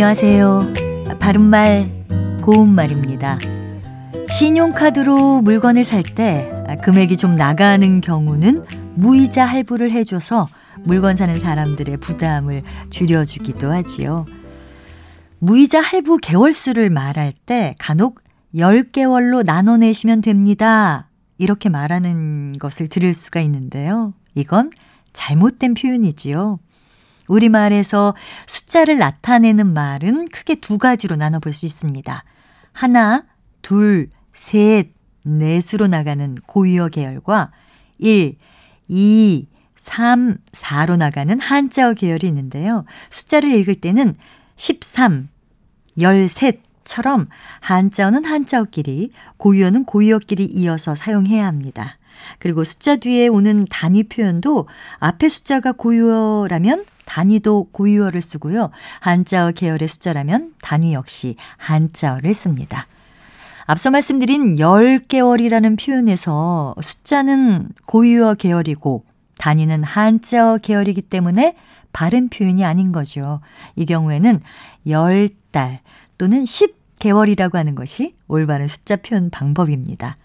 안녕하세요. 바른말, 고운말입니다. 신용카드로 물건을 살 때 금액이 좀 나가는 경우는 무이자 할부를 해줘서 물건 사는 사람들의 부담을 줄여주기도 하지요. 무이자 할부 개월수를 말할 때 간혹 10개월로 나눠내시면 됩니다. 이렇게 말하는 것을 들을 수가 있는데요. 이건 잘못된 표현이지요. 우리말에서 숫자를 나타내는 말은 크게 두 가지로 나눠볼 수 있습니다. 하나, 둘, 셋, 넷으로 나가는 고유어 계열과 1, 2, 3, 4로 나가는 한자어 계열이 있는데요. 숫자를 읽을 때는 13, 13처럼 한자어는 한자어끼리, 고유어는 고유어끼리 이어서 사용해야 합니다. 그리고 숫자 뒤에 오는 단위 표현도 앞에 숫자가 고유어라면 단위도 고유어를 쓰고요. 한자어 계열의 숫자라면 단위 역시 한자어를 씁니다. 앞서 말씀드린 10개월이라는 표현에서 숫자는 고유어 계열이고 단위는 한자어 계열이기 때문에 바른 표현이 아닌 거죠. 이 경우에는 10달 또는 10개월이라고 하는 것이 올바른 숫자 표현 방법입니다.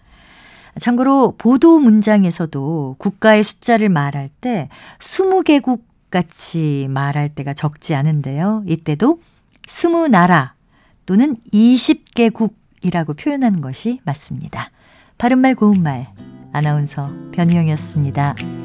참고로 보도 문장에서도 국가의 숫자를 말할 때 20개국 같이 말할 때가 적지 않은데요. 이때도 20나라 또는 20개국이라고 표현하는 것이 맞습니다. 바른말 고운말 아나운서 변희영이었습니다.